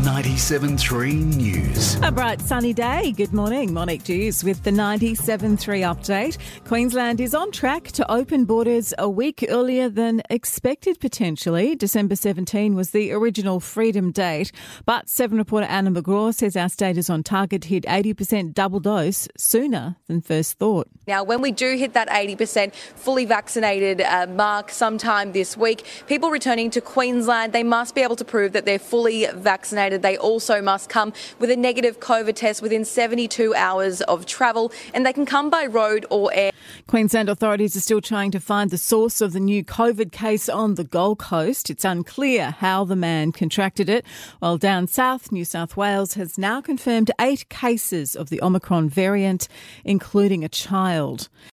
97.3 News. A bright sunny day. Good morning. Monique Dews with the 97.3 update. Queensland is on track to open borders a week earlier than expected, potentially. December 17 was the original freedom date. But Seven reporter Anna McGraw says our state is on target to hit 80% double dose sooner than first thought. Now, when we do hit that 80% fully vaccinated uh, mark sometime this week, people returning to Queensland, they must be able to prove that they're fully vaccinated. They also must come with a negative COVID test within 72 hours of travel, and they can come by road or air. Queensland authorities are still trying to find the source of the new COVID case on the Gold Coast. It's unclear how the man contracted it. While down south, New South Wales has now confirmed eight cases of the Omicron variant, including a child.